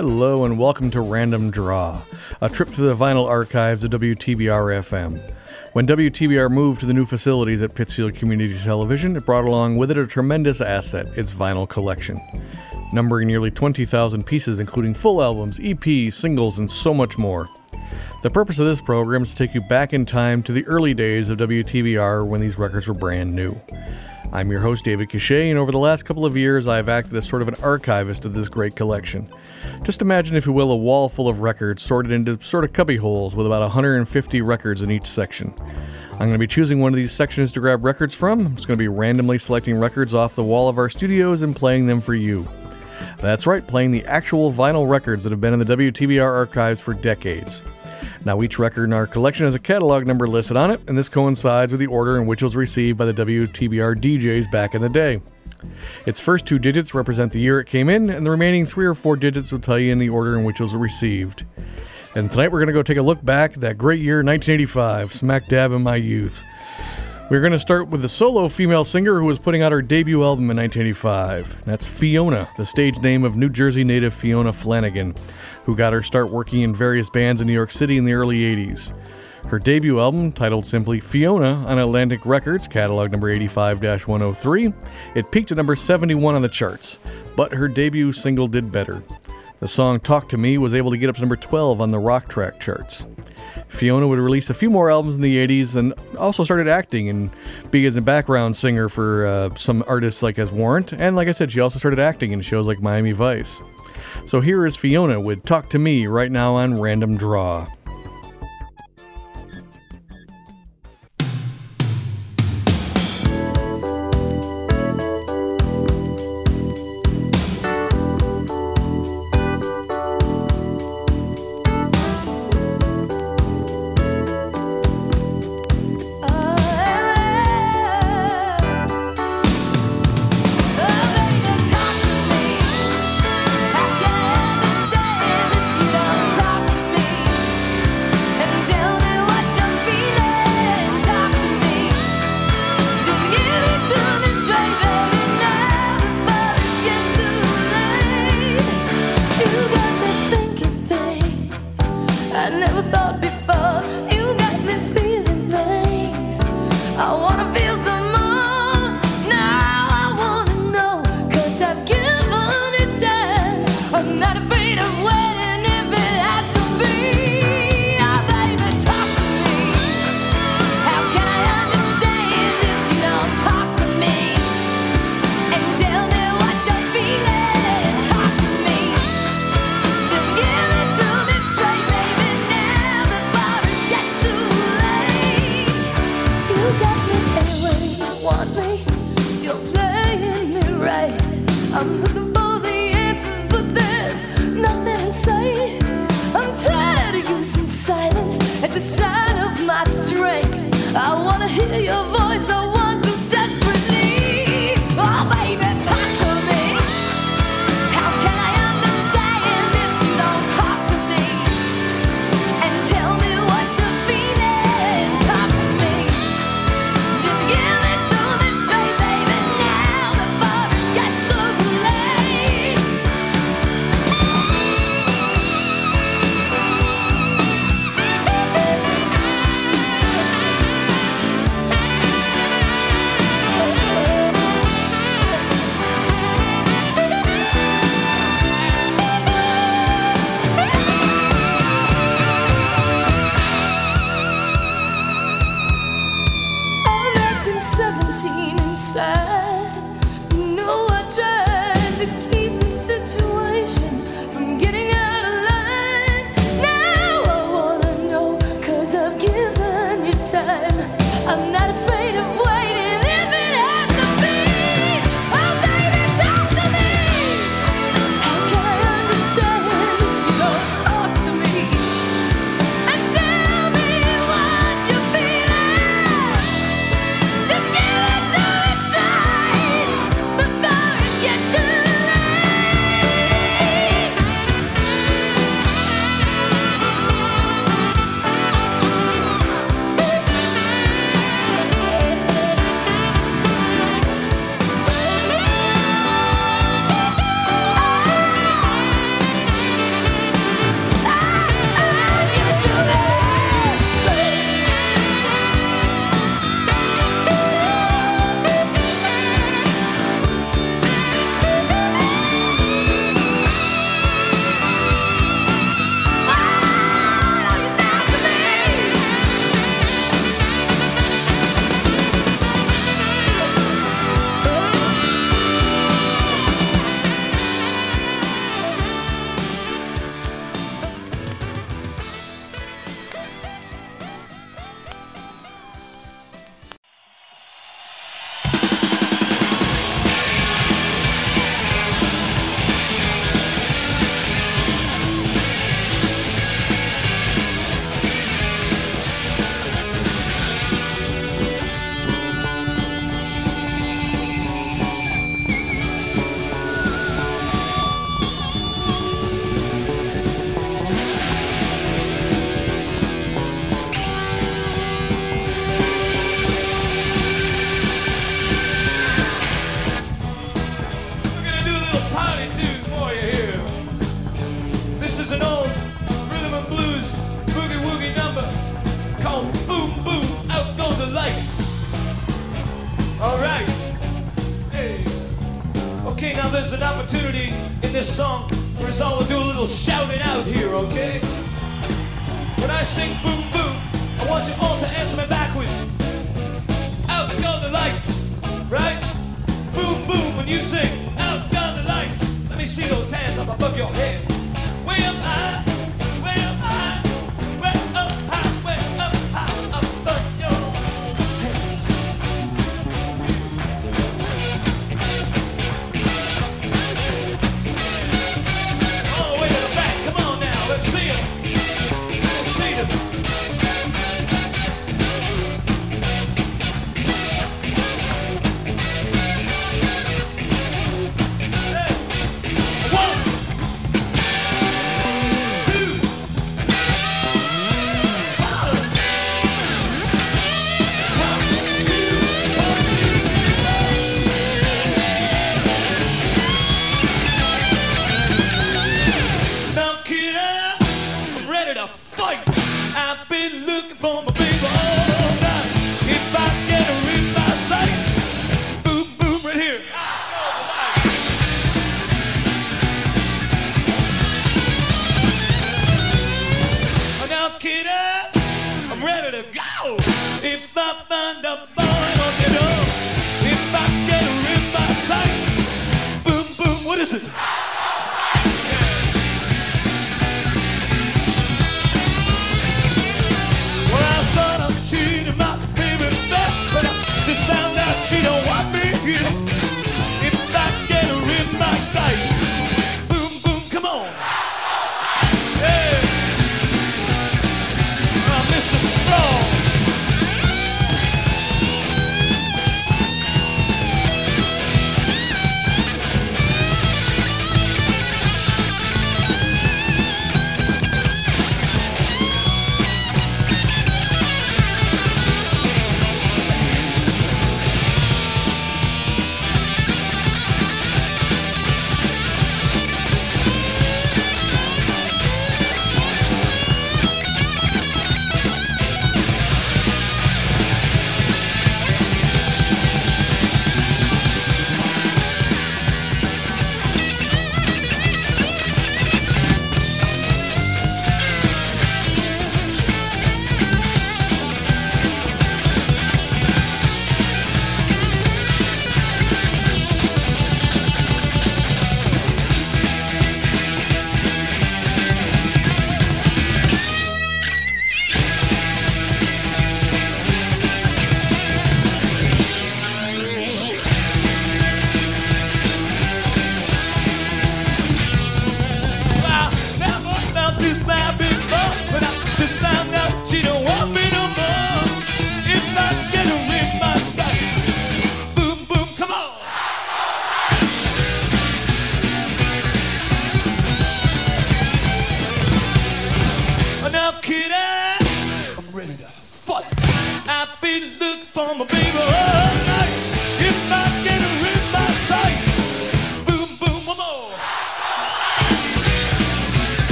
Hello and welcome to Random Draw, a trip to the vinyl archives of WTBR FM. When WTBR moved to the new facilities at Pittsfield Community Television, it brought along with it a tremendous asset, its vinyl collection. Numbering nearly 20,000 pieces, including full albums, EPs, singles, and so much more. The purpose of this program is to take you back in time to the early days of WTBR when these records were brand new. I'm your host, David Cachet, and over the last couple of years, I've acted as sort of an archivist of this great collection. Just imagine, if you will, a wall full of records sorted into sort of cubby holes with about 150 records in each section. I'm going to be choosing one of these sections to grab records from. I'm just going to be randomly selecting records off the wall of our studios and playing them for you. That's right, playing the actual vinyl records that have been in the WTBR archives for decades. Now, each record in our collection has a catalog number listed on it, and this coincides with the order in which it was received by the WTBR DJs back in the day. Its first two digits represent the year it came in, and the remaining three or four digits will tell you in the order in which it was received. And tonight we're going to go take a look back at that great year 1985, smack dab in my youth. We're going to start with the solo female singer who was putting out her debut album in 1985. That's Fiona, the stage name of New Jersey native Fiona Flanagan who got her start working in various bands in New York City in the early 80s. Her debut album, titled simply Fiona on Atlantic Records, catalog number 85 103, it peaked at number 71 on the charts, but her debut single did better. The song Talk to Me was able to get up to number 12 on the rock track charts. Fiona would release a few more albums in the 80s and also started acting and being as a background singer for uh, some artists like as Warrant. And like I said, she also started acting in shows like Miami Vice. So here is Fiona with Talk to Me right now on Random Draw.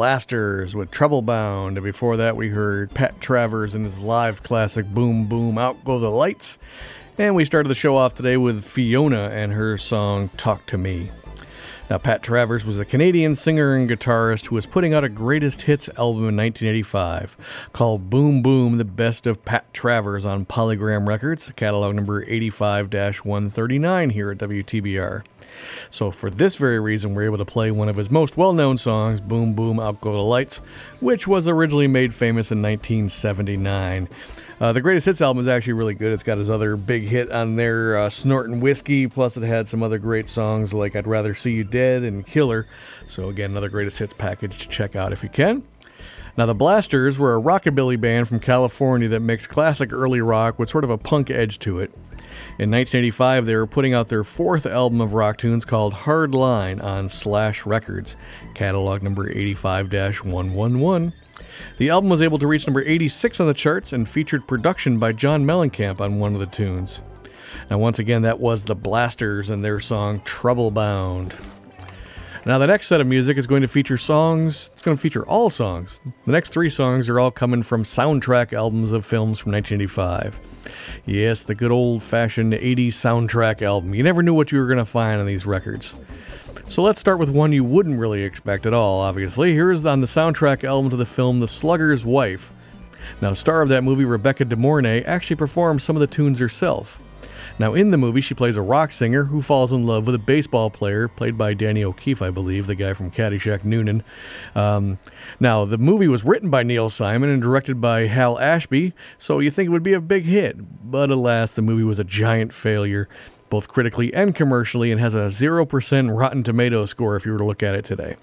Blasters with Trouble Bound. And before that, we heard Pat Travers and his live classic Boom Boom Out Go the Lights. And we started the show off today with Fiona and her song Talk to Me. Now, Pat Travers was a Canadian singer and guitarist who was putting out a greatest hits album in 1985 called Boom Boom The Best of Pat Travers on Polygram Records, catalog number 85 139 here at WTBR. So, for this very reason, we're able to play one of his most well known songs, Boom Boom Out Go the Lights, which was originally made famous in 1979. Uh, the greatest hits album is actually really good. It's got his other big hit on there, uh, "Snorting Whiskey." Plus, it had some other great songs like "I'd Rather See You Dead" and "Killer." So, again, another greatest hits package to check out if you can. Now, the Blasters were a rockabilly band from California that mixed classic early rock with sort of a punk edge to it. In 1985, they were putting out their fourth album of rock tunes called Hard Line on Slash Records, catalog number 85 111. The album was able to reach number 86 on the charts and featured production by John Mellencamp on one of the tunes. Now, once again, that was the Blasters and their song Trouble Bound. Now, the next set of music is going to feature songs, it's going to feature all songs. The next three songs are all coming from soundtrack albums of films from 1985. Yes, the good old fashioned 80s soundtrack album. You never knew what you were going to find on these records. So let's start with one you wouldn't really expect at all, obviously. Here's on the soundtrack album to the film The Slugger's Wife. Now, star of that movie, Rebecca De Mornay, actually performs some of the tunes herself. Now, in the movie, she plays a rock singer who falls in love with a baseball player, played by Danny O'Keefe, I believe, the guy from Caddyshack Noonan. Um, now, the movie was written by Neil Simon and directed by Hal Ashby, so you think it would be a big hit. But alas, the movie was a giant failure, both critically and commercially, and has a 0% Rotten Tomato score if you were to look at it today.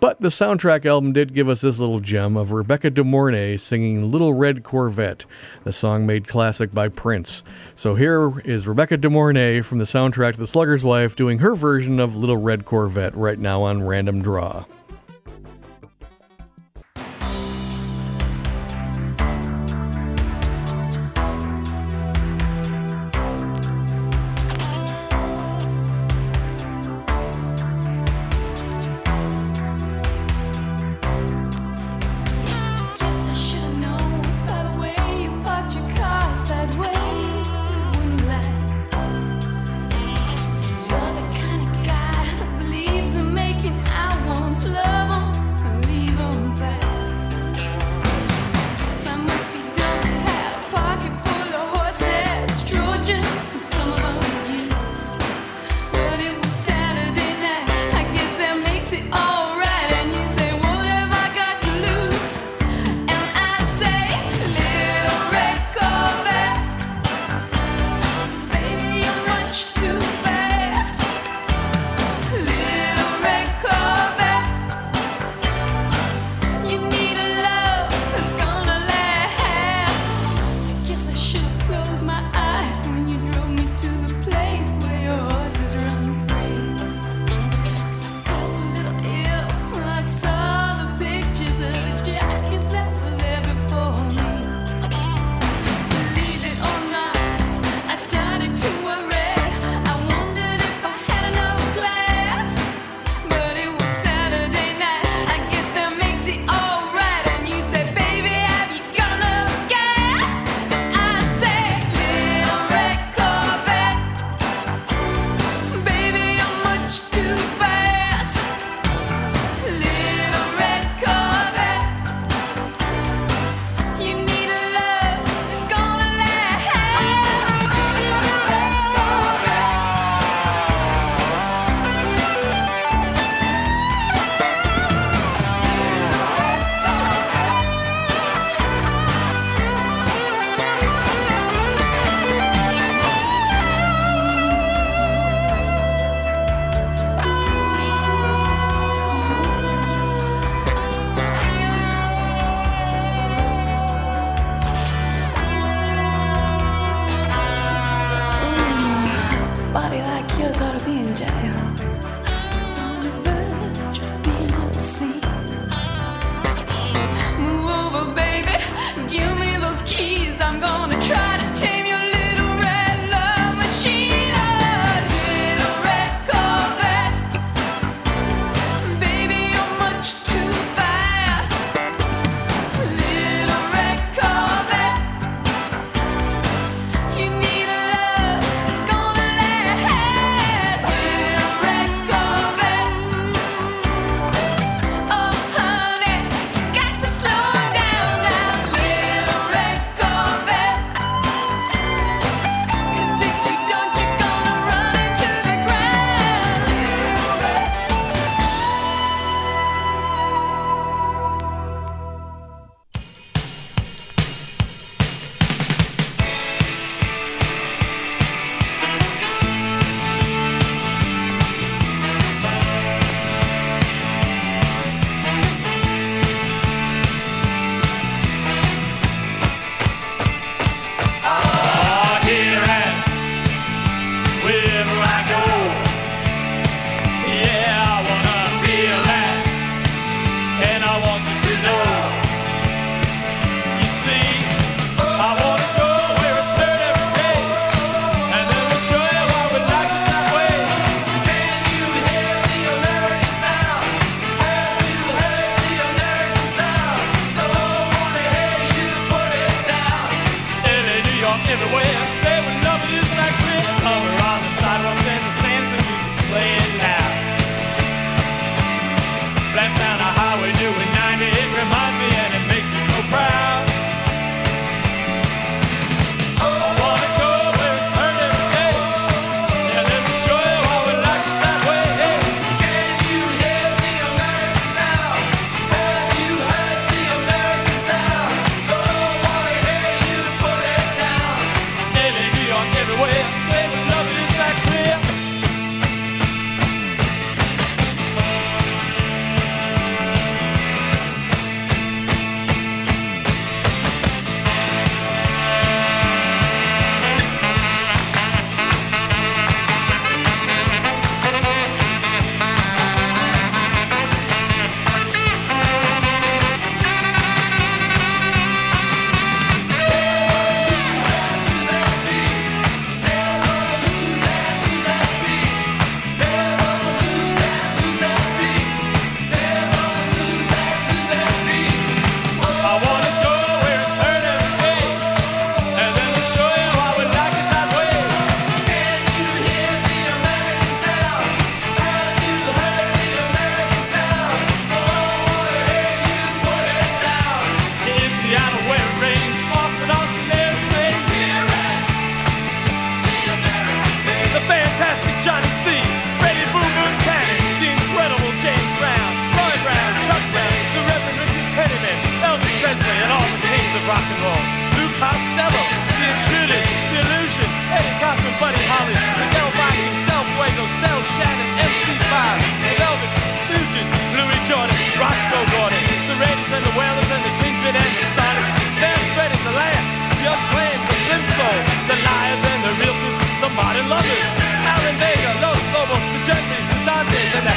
But the soundtrack album did give us this little gem of Rebecca De Mornay singing Little Red Corvette, the song made classic by Prince. So here is Rebecca De Mornay from the soundtrack to The Slugger's Wife doing her version of Little Red Corvette right now on Random Draw.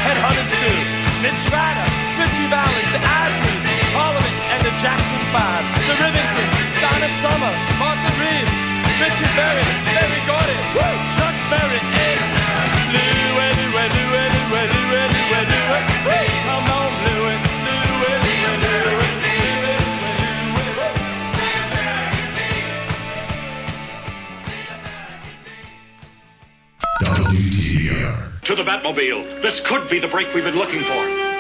and Huddersfield, Mitch Ryder, Ritchie Valens, the Asleys, Holloway, and the Jackson Five, the Rivington, Donna Summer, Martin Reeves, Richard Berry, Barry Gordon, Chuck Berry, and Lou, Eddie, Eddie, Eddie, Eddie, Eddie, Eddie. the Batmobile. This could be the break we've been looking for.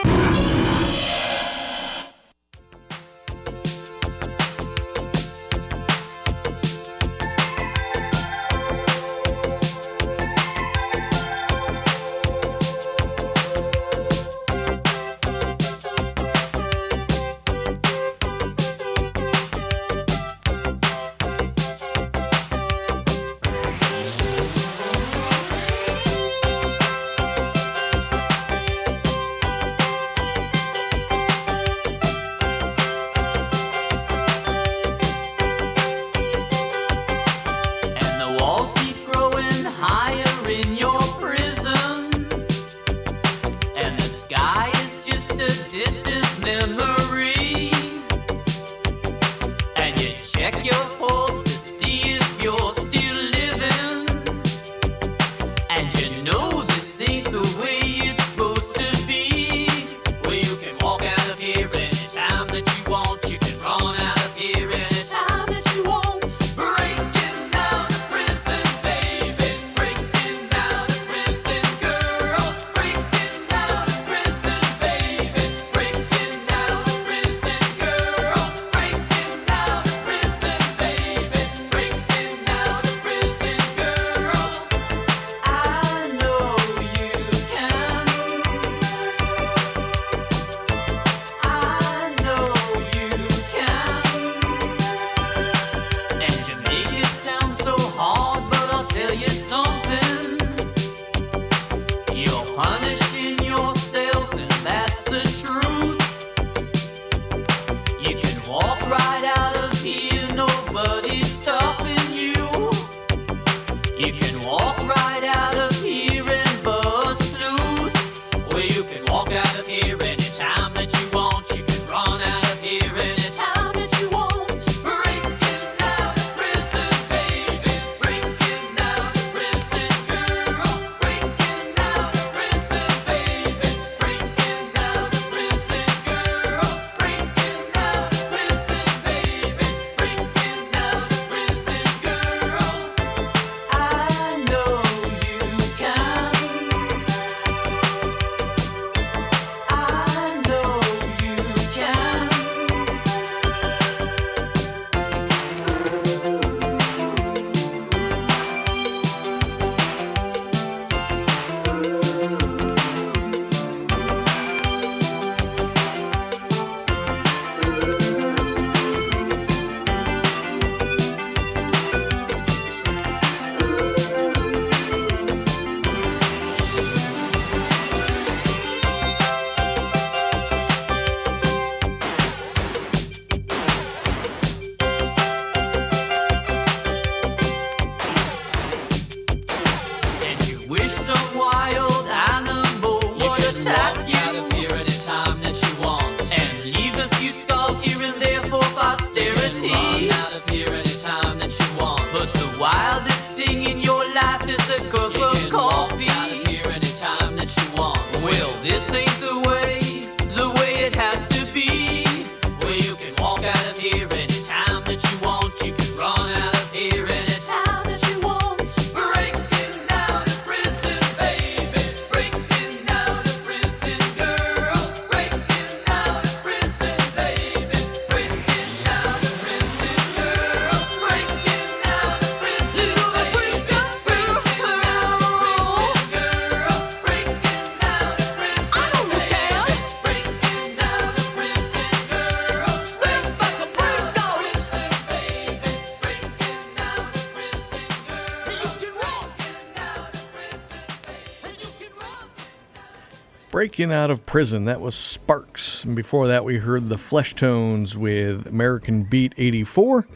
Breaking Out of Prison. That was Sparks. And before that, we heard the Fleshtones with American Beat 84.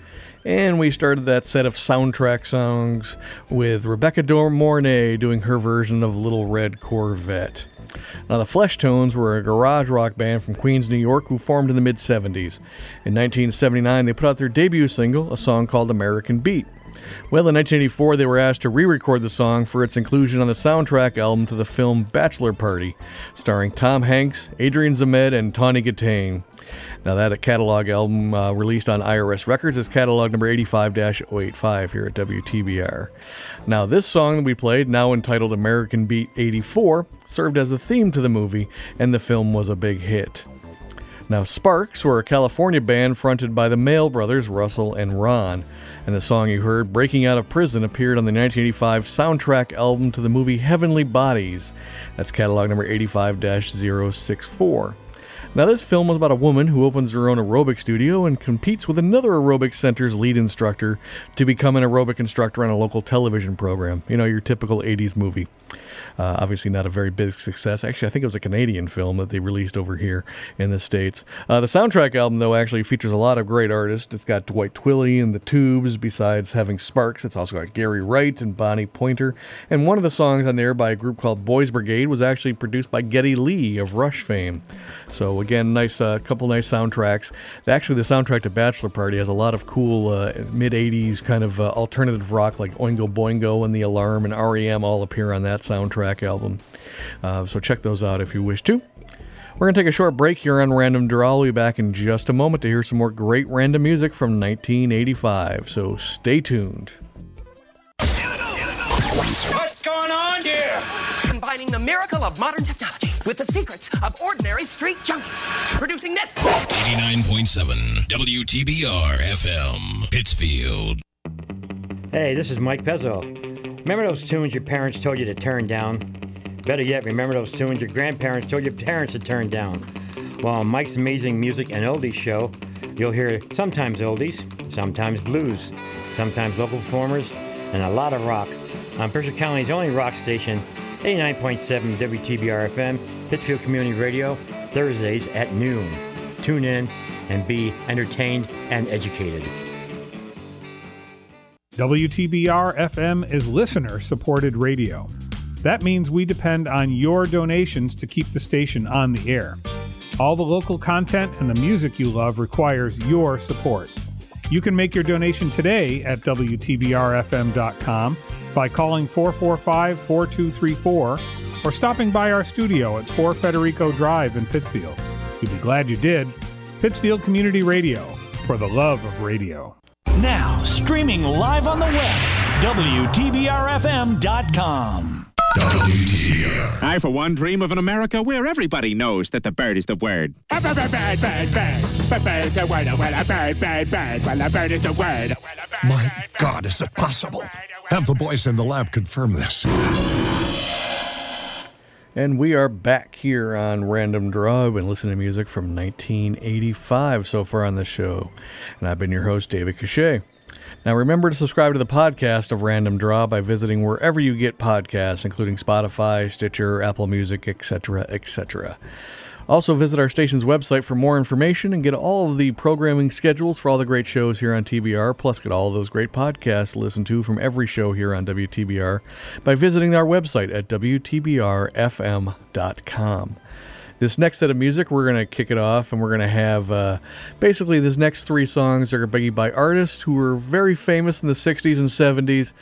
And we started that set of soundtrack songs with Rebecca De Mornay doing her version of Little Red Corvette. Now, the Fleshtones were a garage rock band from Queens, New York, who formed in the mid 70s. In 1979, they put out their debut single, a song called American Beat. Well, in 1984, they were asked to re record the song for its inclusion on the soundtrack album to the film Bachelor Party, starring Tom Hanks, Adrian Zmed, and Tawny Kitaen. Now, that catalog album uh, released on IRS Records is catalog number 85 085 here at WTBR. Now, this song that we played, now entitled American Beat 84, served as the theme to the movie, and the film was a big hit. Now, Sparks were a California band fronted by the Mael brothers, Russell and Ron. And the song you heard, Breaking Out of Prison, appeared on the 1985 soundtrack album to the movie Heavenly Bodies. That's catalog number 85 064. Now, this film was about a woman who opens her own aerobic studio and competes with another aerobic center's lead instructor to become an aerobic instructor on a local television program. You know, your typical 80s movie. Uh, obviously, not a very big success. Actually, I think it was a Canadian film that they released over here in the States. Uh, the soundtrack album, though, actually features a lot of great artists. It's got Dwight Twilley and the Tubes, besides having Sparks. It's also got Gary Wright and Bonnie Pointer. And one of the songs on there by a group called Boys Brigade was actually produced by Geddy Lee of Rush fame. So, again, nice uh, couple nice soundtracks. Actually, the soundtrack to Bachelor Party has a lot of cool uh, mid 80s kind of uh, alternative rock like Oingo Boingo and The Alarm and REM all appear on that soundtrack album. Uh, so check those out if you wish to. We're going to take a short break here on Random Draw. We'll be back in just a moment to hear some more great random music from 1985. So stay tuned. What's going on here? Combining the miracle of modern technology with the secrets of ordinary street junkies. Producing this. 89.7 WTBR FM, Pittsfield. Hey, this is Mike Pezzo. Remember those tunes your parents told you to turn down? Better yet, remember those tunes your grandparents told your parents to turn down? Well, on Mike's Amazing Music and Oldies show, you'll hear sometimes oldies, sometimes blues, sometimes local performers, and a lot of rock on Berkshire County's only rock station, 89.7 WTBR FM, Pittsfield Community Radio, Thursdays at noon. Tune in and be entertained and educated. WTBR FM is listener supported radio. That means we depend on your donations to keep the station on the air. All the local content and the music you love requires your support. You can make your donation today at WTBRFM.com by calling 445 4234 or stopping by our studio at 4 Federico Drive in Pittsfield. You'll be glad you did. Pittsfield Community Radio, for the love of radio. Now, streaming live on the web, WTBRFM.com. WTBR. I, for one, dream of an America where everybody knows that the bird is the word. Bird, bird, bird, bird, bird, bird, bird the word. Well, bird, bird, bird, well, a bird is the word. My God, is it possible? Have the boys in the lab confirm this. And we are back here on Random Draw. I've been listening to music from 1985 so far on the show. And I've been your host, David Cachet. Now, remember to subscribe to the podcast of Random Draw by visiting wherever you get podcasts, including Spotify, Stitcher, Apple Music, etc., etc. Also, visit our station's website for more information and get all of the programming schedules for all the great shows here on TBR, plus get all of those great podcasts to listen to from every show here on WTBR by visiting our website at WTBRFM.com. This next set of music, we're going to kick it off, and we're going to have uh, basically these next three songs are going to be by artists who were very famous in the 60s and 70s,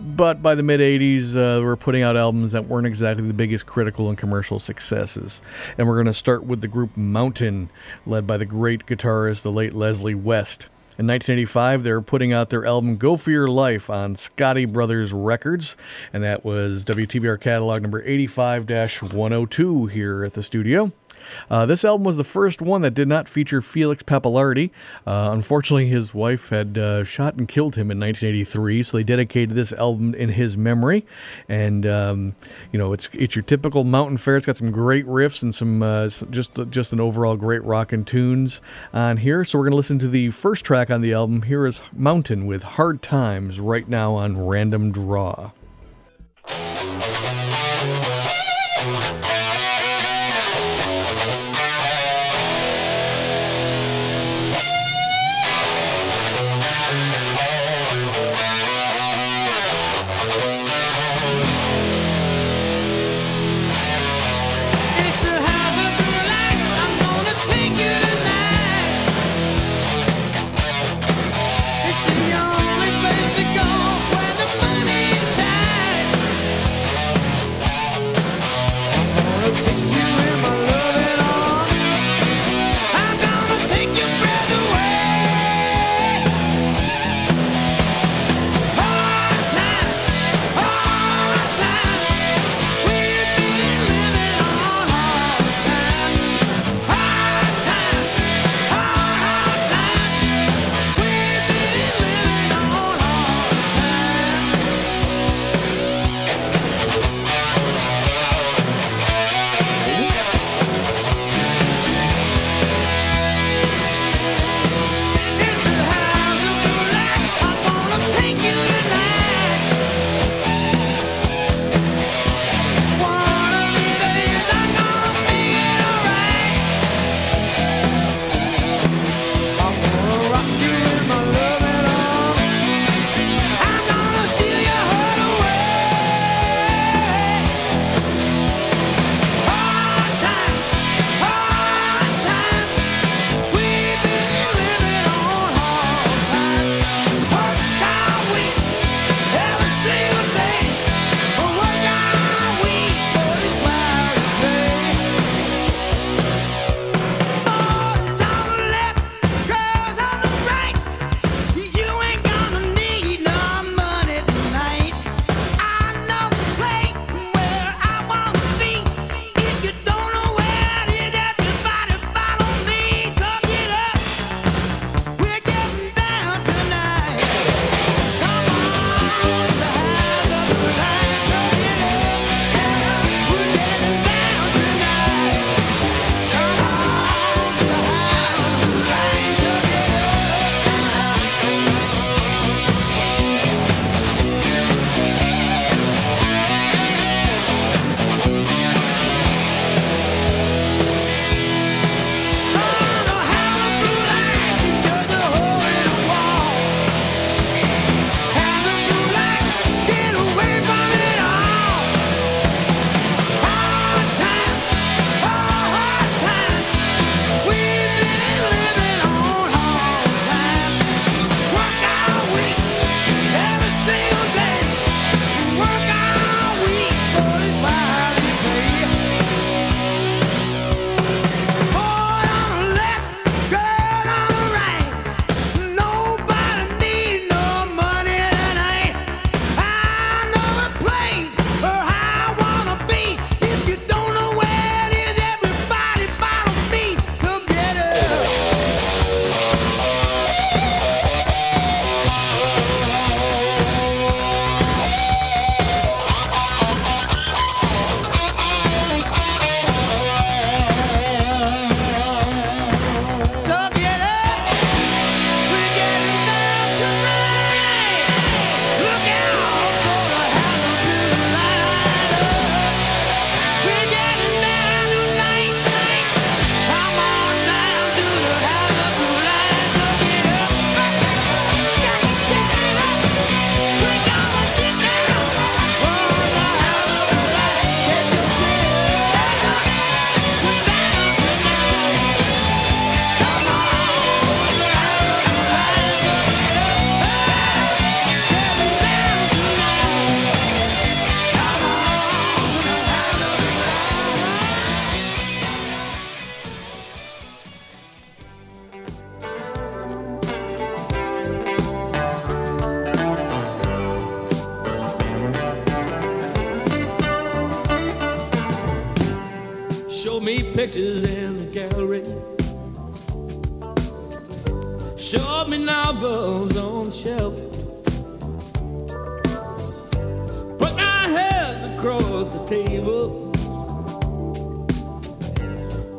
but by the mid 80s, uh, we're putting out albums that weren't exactly the biggest critical and commercial successes. And we're going to start with the group Mountain, led by the great guitarist, the late Leslie West. In 1985, they were putting out their album Go For Your Life on Scotti Brothers Records, and that was WTBR catalog number 85 102 here at the studio. Uh, this album was the first one that did not feature Felix Pappalardi. Uh, unfortunately, his wife had uh, shot and killed him in 1983, so they dedicated this album in his memory. And um, you know, it's it's your typical mountain fare. It's got some great riffs and some uh, just just an overall great rockin' tunes on here. So we're gonna listen to the first track on the album. Here is Mountain with Hard Times right now on Random Draw.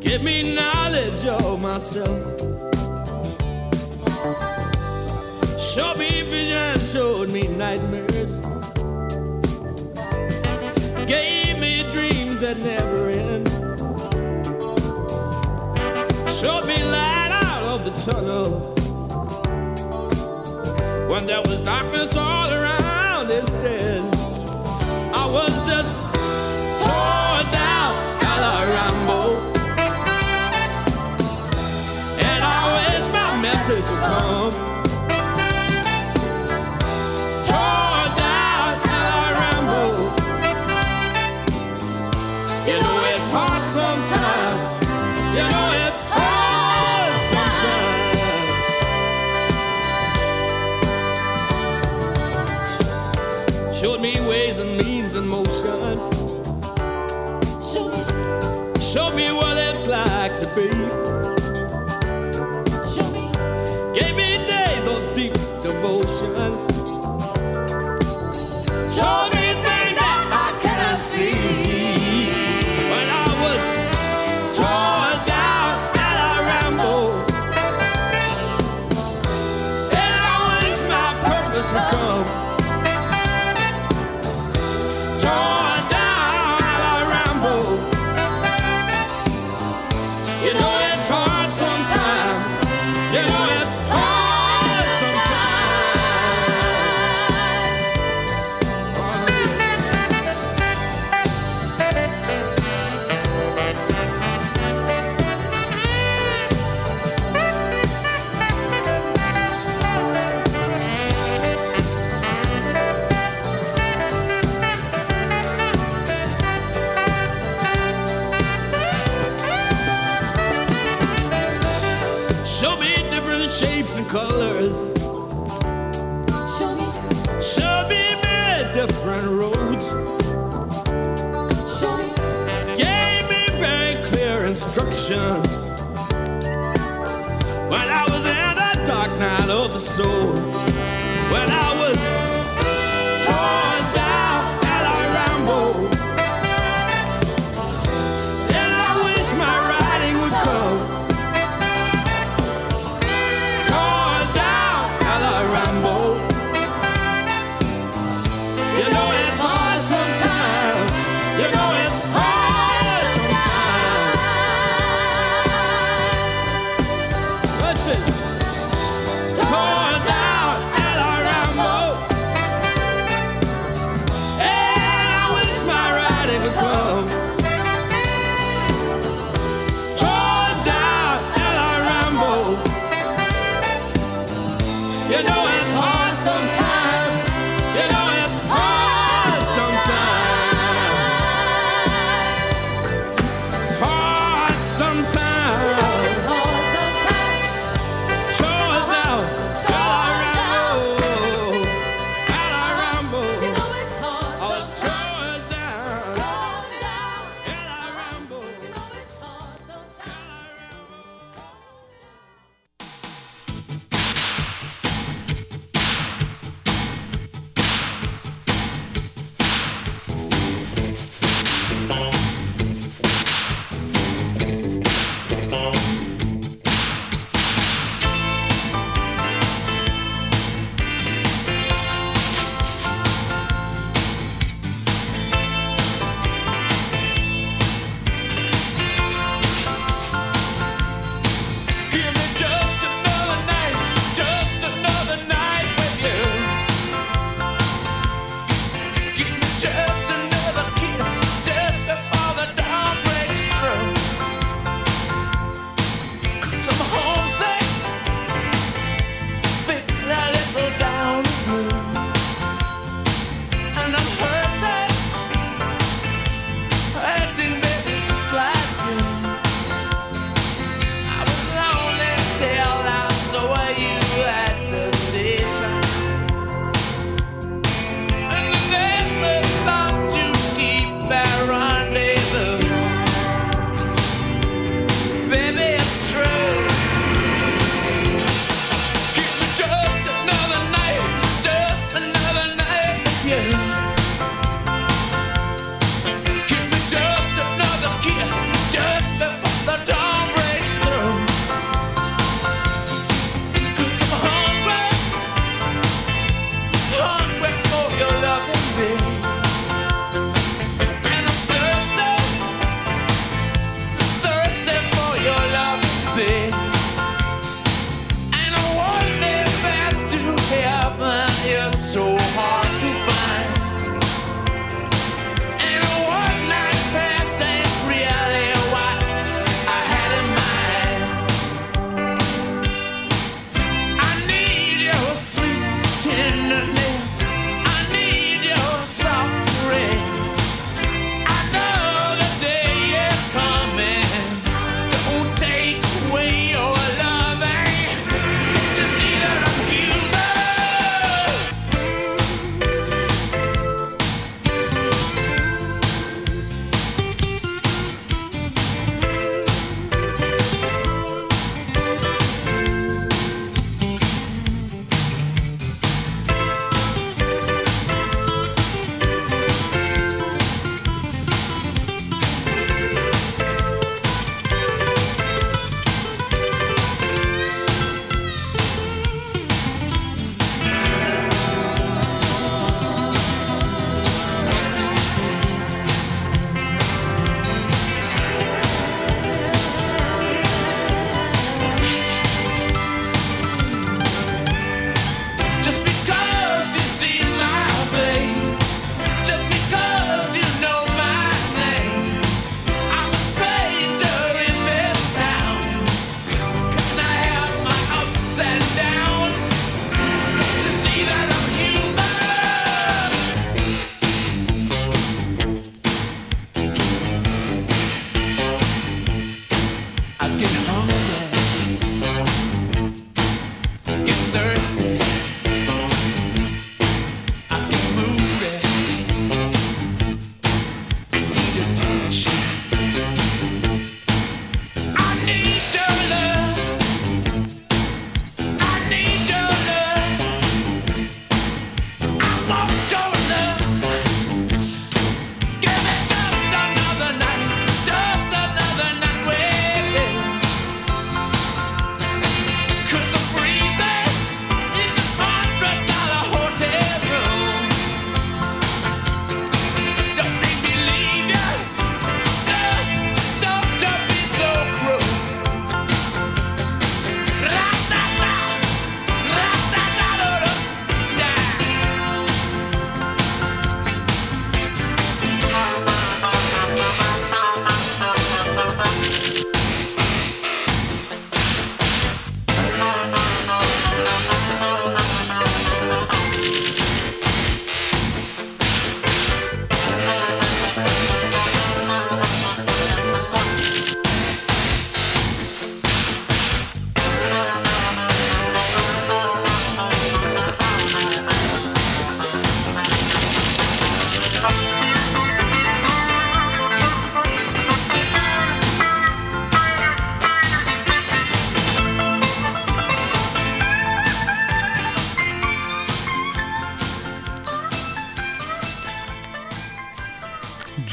Give me knowledge of myself. Show me visions, showed me nightmares. Gave me dreams that never end. Showed me light out of the tunnel. When there was darkness all around instead. baby. colors. Show me, show me many different roads. Show me, gave me very clear instructions. When I was in the dark night of the soul.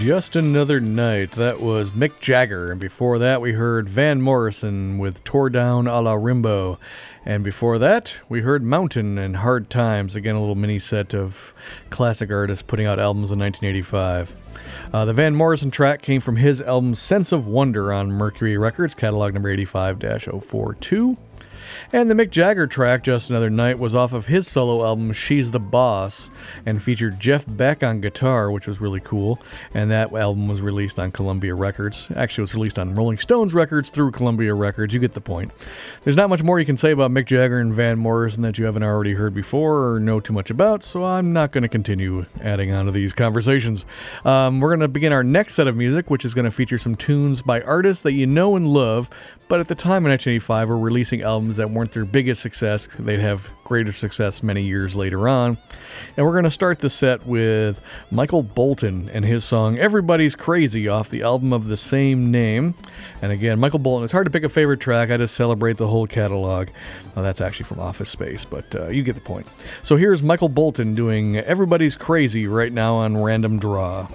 Just Another Night. That was Mick Jagger. And before that, we heard Van Morrison with Tore Down a la Rimbaud. And before that, we heard Mountain and Hard Times. Again, a little mini set of classic artists putting out albums in 1985. Uh, the Van Morrison track came from his album Sense of Wonder on Mercury Records, catalog number 85 042. And the Mick Jagger track, Just Another Night, was off of his solo album, She's the Boss, and featured Jeff Beck on guitar, which was really cool. And that album was released on Columbia Records. Actually, it was released on Rolling Stones Records through Columbia Records. You get the point. There's not much more you can say about Mick Jagger and Van Morrison that you haven't already heard before or know too much about, so I'm not going to continue adding on to these conversations. Um, we're going to begin our next set of music, which is going to feature some tunes by artists that you know and love, but at the time in 1985 were releasing albums that weren't their biggest success. They'd have greater success many years later on. And we're going to start the set with Michael Bolton and his song Everybody's Crazy off the album of the same name. And again, Michael Bolton, it's hard to pick a favorite track. I just celebrate the whole catalog. Well, that's actually from Office Space, but uh, you get the point. So here's Michael Bolton doing Everybody's Crazy right now on Random Draw.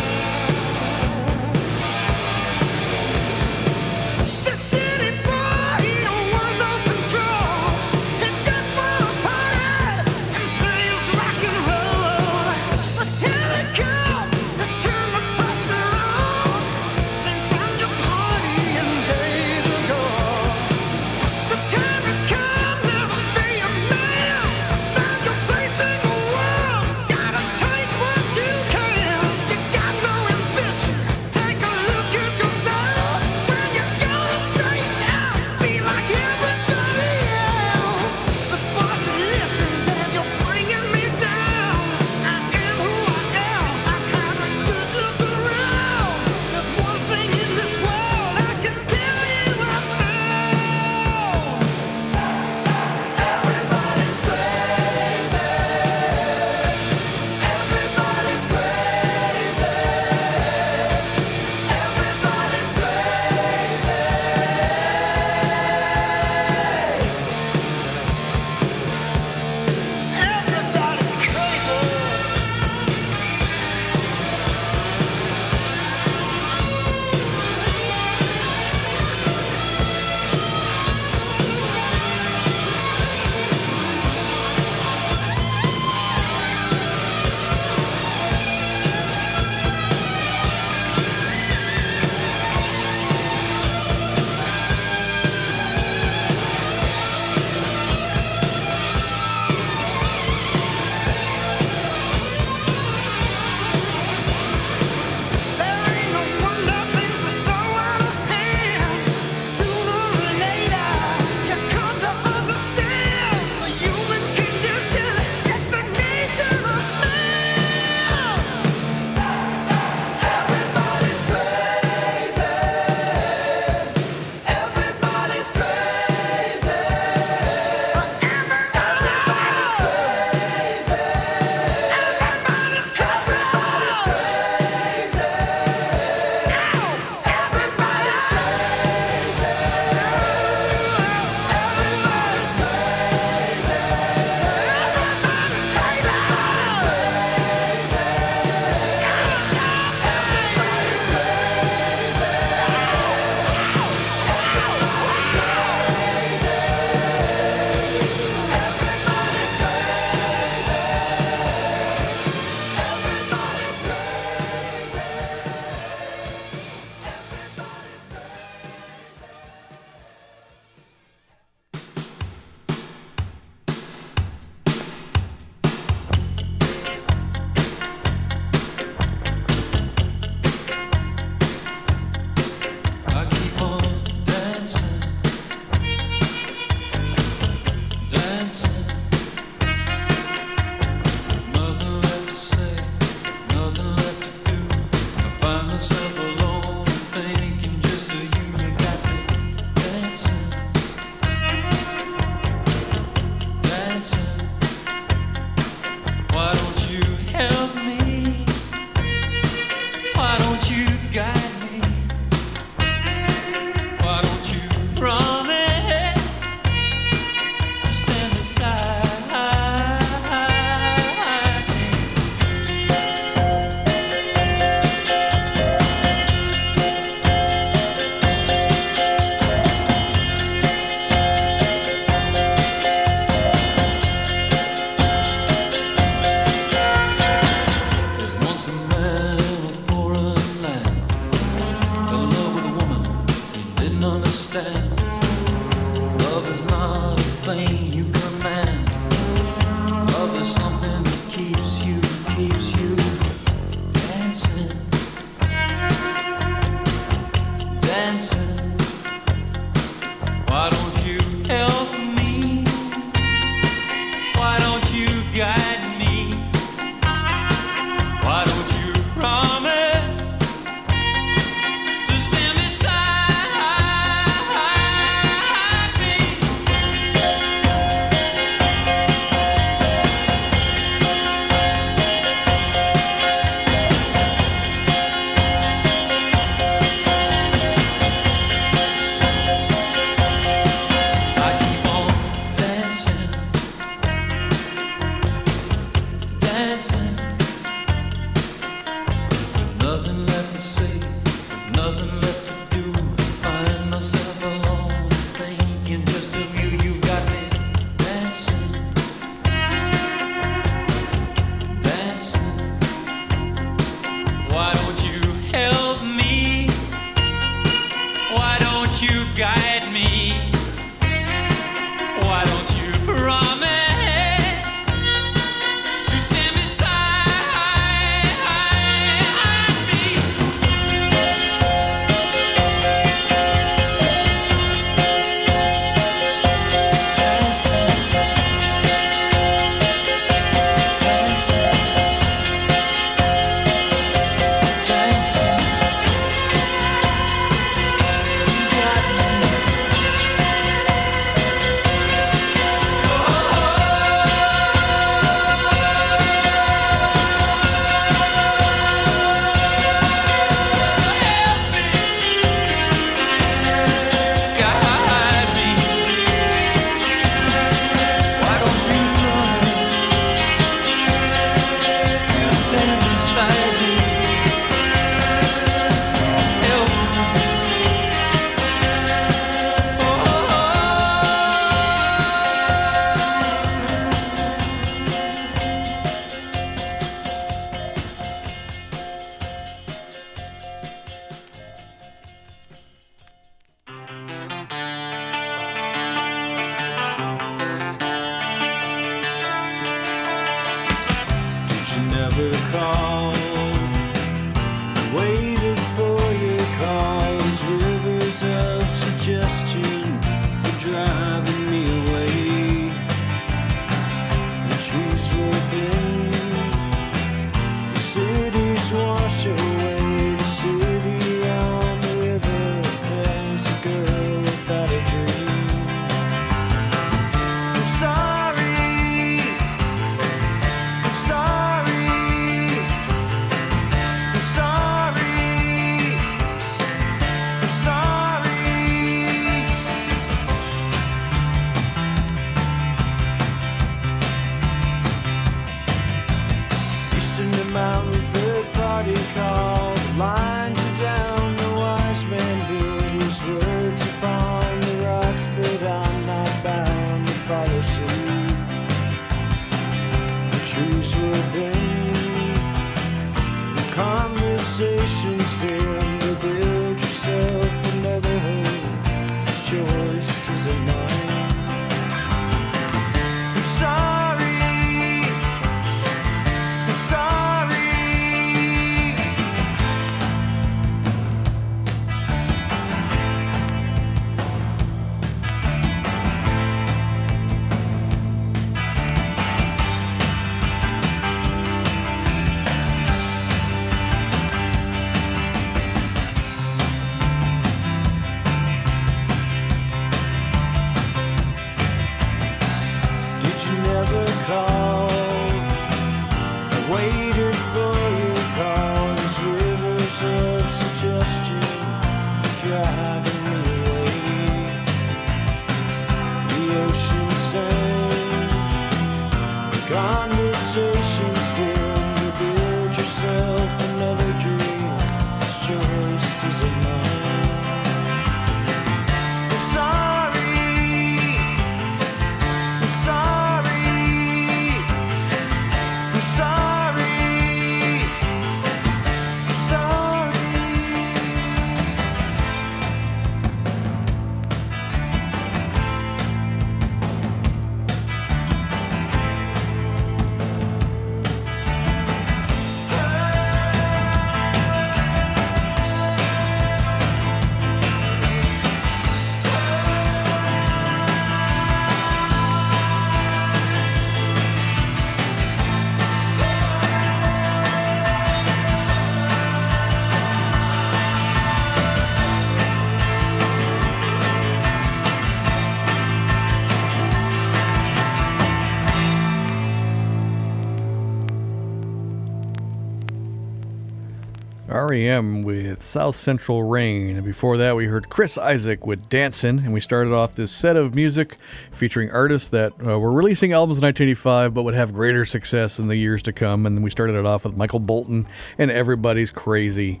REM with South Central Rain. And before that, we heard Chris Isaak with Dancin'. And we started off this set of music featuring artists that uh, were releasing albums in 1985 but would have greater success in the years to come. And we started it off with Michael Bolton and Everybody's Crazy.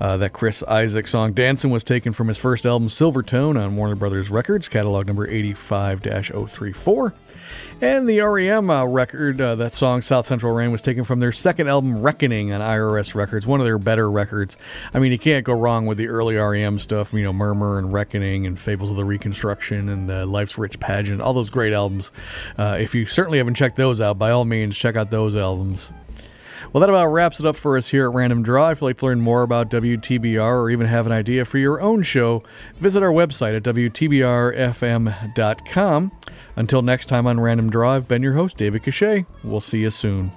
Uh, that Chris Isaak song Dancin' was taken from his first album Silvertone on Warner Brothers Records, catalog number 85 034. And the REM uh, record, uh, that song South Central Rain, was taken from their second album Reckoning on IRS Records, one of their better records. I mean, you can't go wrong with the early REM stuff, you know, Murmur and Reckoning and Fables of the Reconstruction and uh, Life's Rich Pageant, all those great albums. Uh, if you certainly haven't checked those out, by all means, check out those albums. Well, that about wraps it up for us here at Random Draw. If you'd like to learn more about WTBR or even have an idea for your own show, visit our website at WTBRFM.com. Until next time on Random Draw, I've been your host, David Cachet. We'll see you soon.